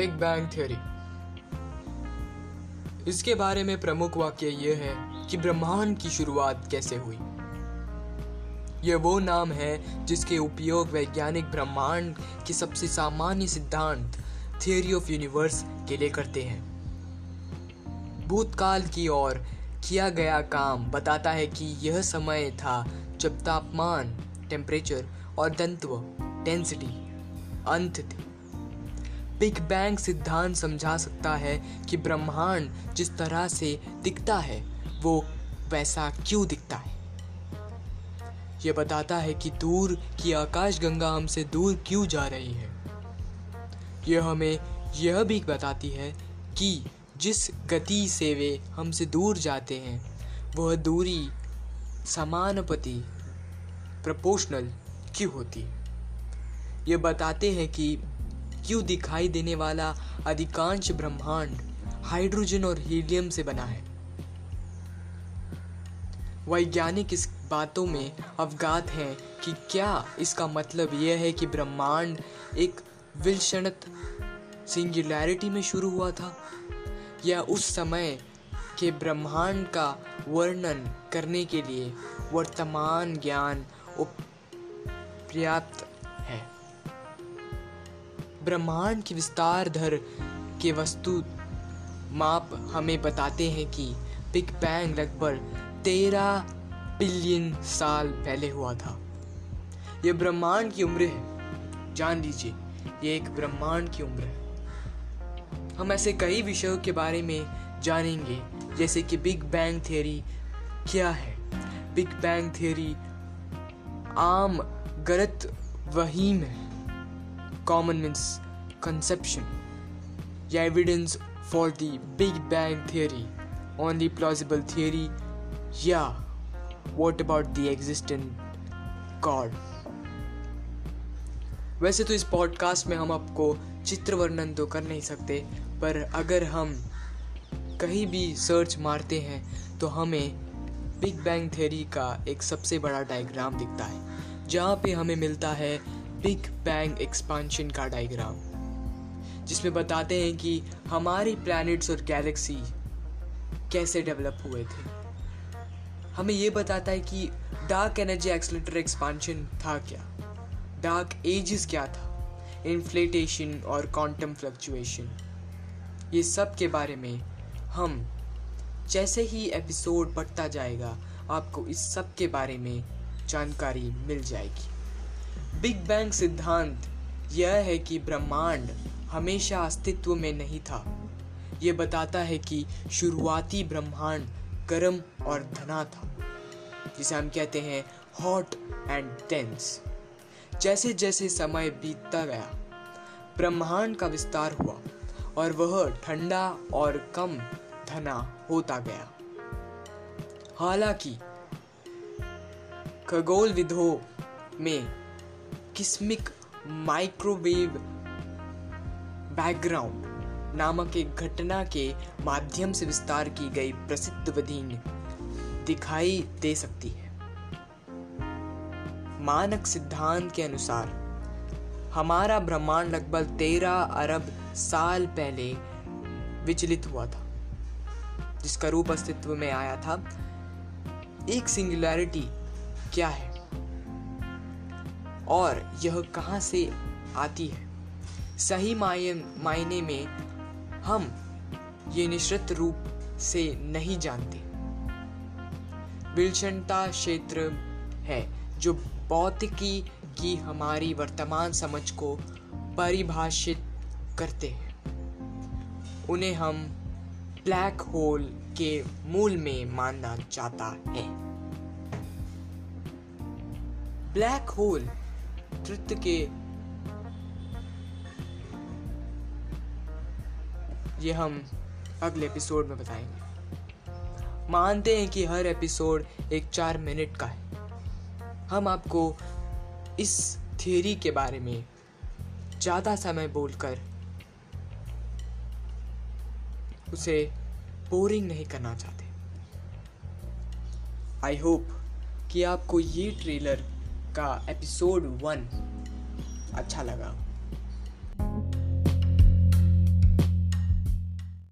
Big bang theory. इसके बारे में प्रमुख वाक्य यह है कि ब्रह्मांड की शुरुआत कैसे हुई। यह वो नाम है जिसके उपयोग वैज्ञानिक ब्रह्मांड के सबसे सामान्य सिद्धांत थियोरी ऑफ़ यूनिवर्स के लिए करते हैं। भूतकाल की ओर किया गया काम बताता है कि यह समय था जब तापमान टेम्परेचर और दंत्व डेंसिटी अंत थे। बिग बैंग सिद्धांत समझा सकता है कि ब्रह्मांड जिस तरह से दिखता है, वो वैसा क्यों दिखता है? यह बताता है कि दूर की आकाशगंगा हमसे दूर क्यों जा रही है। यह हमें यह भी बताती है कि जिस गति से वे हमसे दूर जाते हैं, वह दूरी समानुपति प्रपोर्शनल क्यों होती है? ये बताते हैं कि क्यों दिखाई देने वाला अधिकांश ब्रह्मांड हाइड्रोजन और हीलियम से बना है? वैज्ञानिक इस बातों में अवगात हैं कि क्या इसका मतलब यह है कि ब्रह्मांड एक विलक्षणत सिंगुलैरिटी में शुरू हुआ था, या उस समय के ब्रह्मांड का वर्णन करने के लिए वर्तमान ज्ञान पर्याप्त है? ब्रह्मांड की विस्तार धर के वस्तु माप हमें बताते हैं कि बिग बैंग लगभग तेरह बिलियन साल पहले हुआ था। यह ब्रह्मांड की उम्र है। जान लीजिए, ये एक ब्रह्मांड की उम्र है। हम ऐसे कई विषयों के बारे में जानेंगे, जैसे कि बिग बैंग थियरी क्या है? बिग बैंग थियरी आम गलत वहीम है। मीन्स कंसेप्शन या evidence for the big bang theory only plausible theory या what about the existent god वैसे तो इस पॉडकास्ट में हम आपको चित्र वर्णन तो कर नहीं सकते, पर अगर हम कहीं भी सर्च मारते हैं तो हमें बिग बैंग थ्योरी का एक सबसे बड़ा डायग्राम दिखता है, जहाँ पे हमें मिलता है बिग बैंग एक्सपांशन का डायग्राम, जिसमें बताते हैं कि हमारी प्लैनेट्स और गैलेक्सी कैसे डेवलप हुए थे। हमें ये बताता है कि डार्क एनर्जी एक्सलेटर एक्सपांशन था क्या? डार्क एजेस क्या था? इन्फ्लेटेशन और क्वांटम फ्लक्चुएशन ये सब के बारे में हम जैसे ही एपिसोड बढ़ता जाएगा, आपको इस सब के बारे में जानकारी मिल जाएगी। बिग बैंग सिद्धांत यह है कि ब्रह्मांड हमेशा अस्तित्व में नहीं था। यह बताता है कि शुरुआती ब्रह्मांड गर्म और धना था, जिसे हम कहते हैं हॉट एंड टेंस जैसे जैसे समय बीतता गया, ब्रह्मांड का विस्तार हुआ और वह ठंडा और कम धना होता गया। हालाँकि खगोल विधो में किस्मिक माइक्रोवेव बैकग्राउंड नामक एक घटना के माध्यम से विस्तार की गई प्रसिद्ध विधि दिखाई दे सकती है। मानक सिद्धांत के अनुसार, हमारा ब्रह्मांड लगभग तेरह अरब साल पहले विचलित हुआ था, जिसका रूप अस्तित्व में आया था। एक सिंगुलैरिटी क्या है? और यह कहाँ से आती है? सही मायने में हम ये निश्चित रूप से नहीं जानते। विलक्षणता क्षेत्र है जो भौतिकी की हमारी वर्तमान समझ को परिभाषित करते हैं। उन्हें हम ब्लैक होल के मूल में मानना चाहता है। ब्लैक होल तृत्व के ये हम अगले एपिसोड में बताएँगे। मानते हैं कि हर एपिसोड एक चार मिनट का है। हम आपको इस थियोरी के बारे में ज़्यादा समय बोलकर उसे बोरिंग नहीं करना चाहते। आई होप कि आपको ये ट्रेलर का एपिसोड वन अच्छा लगा।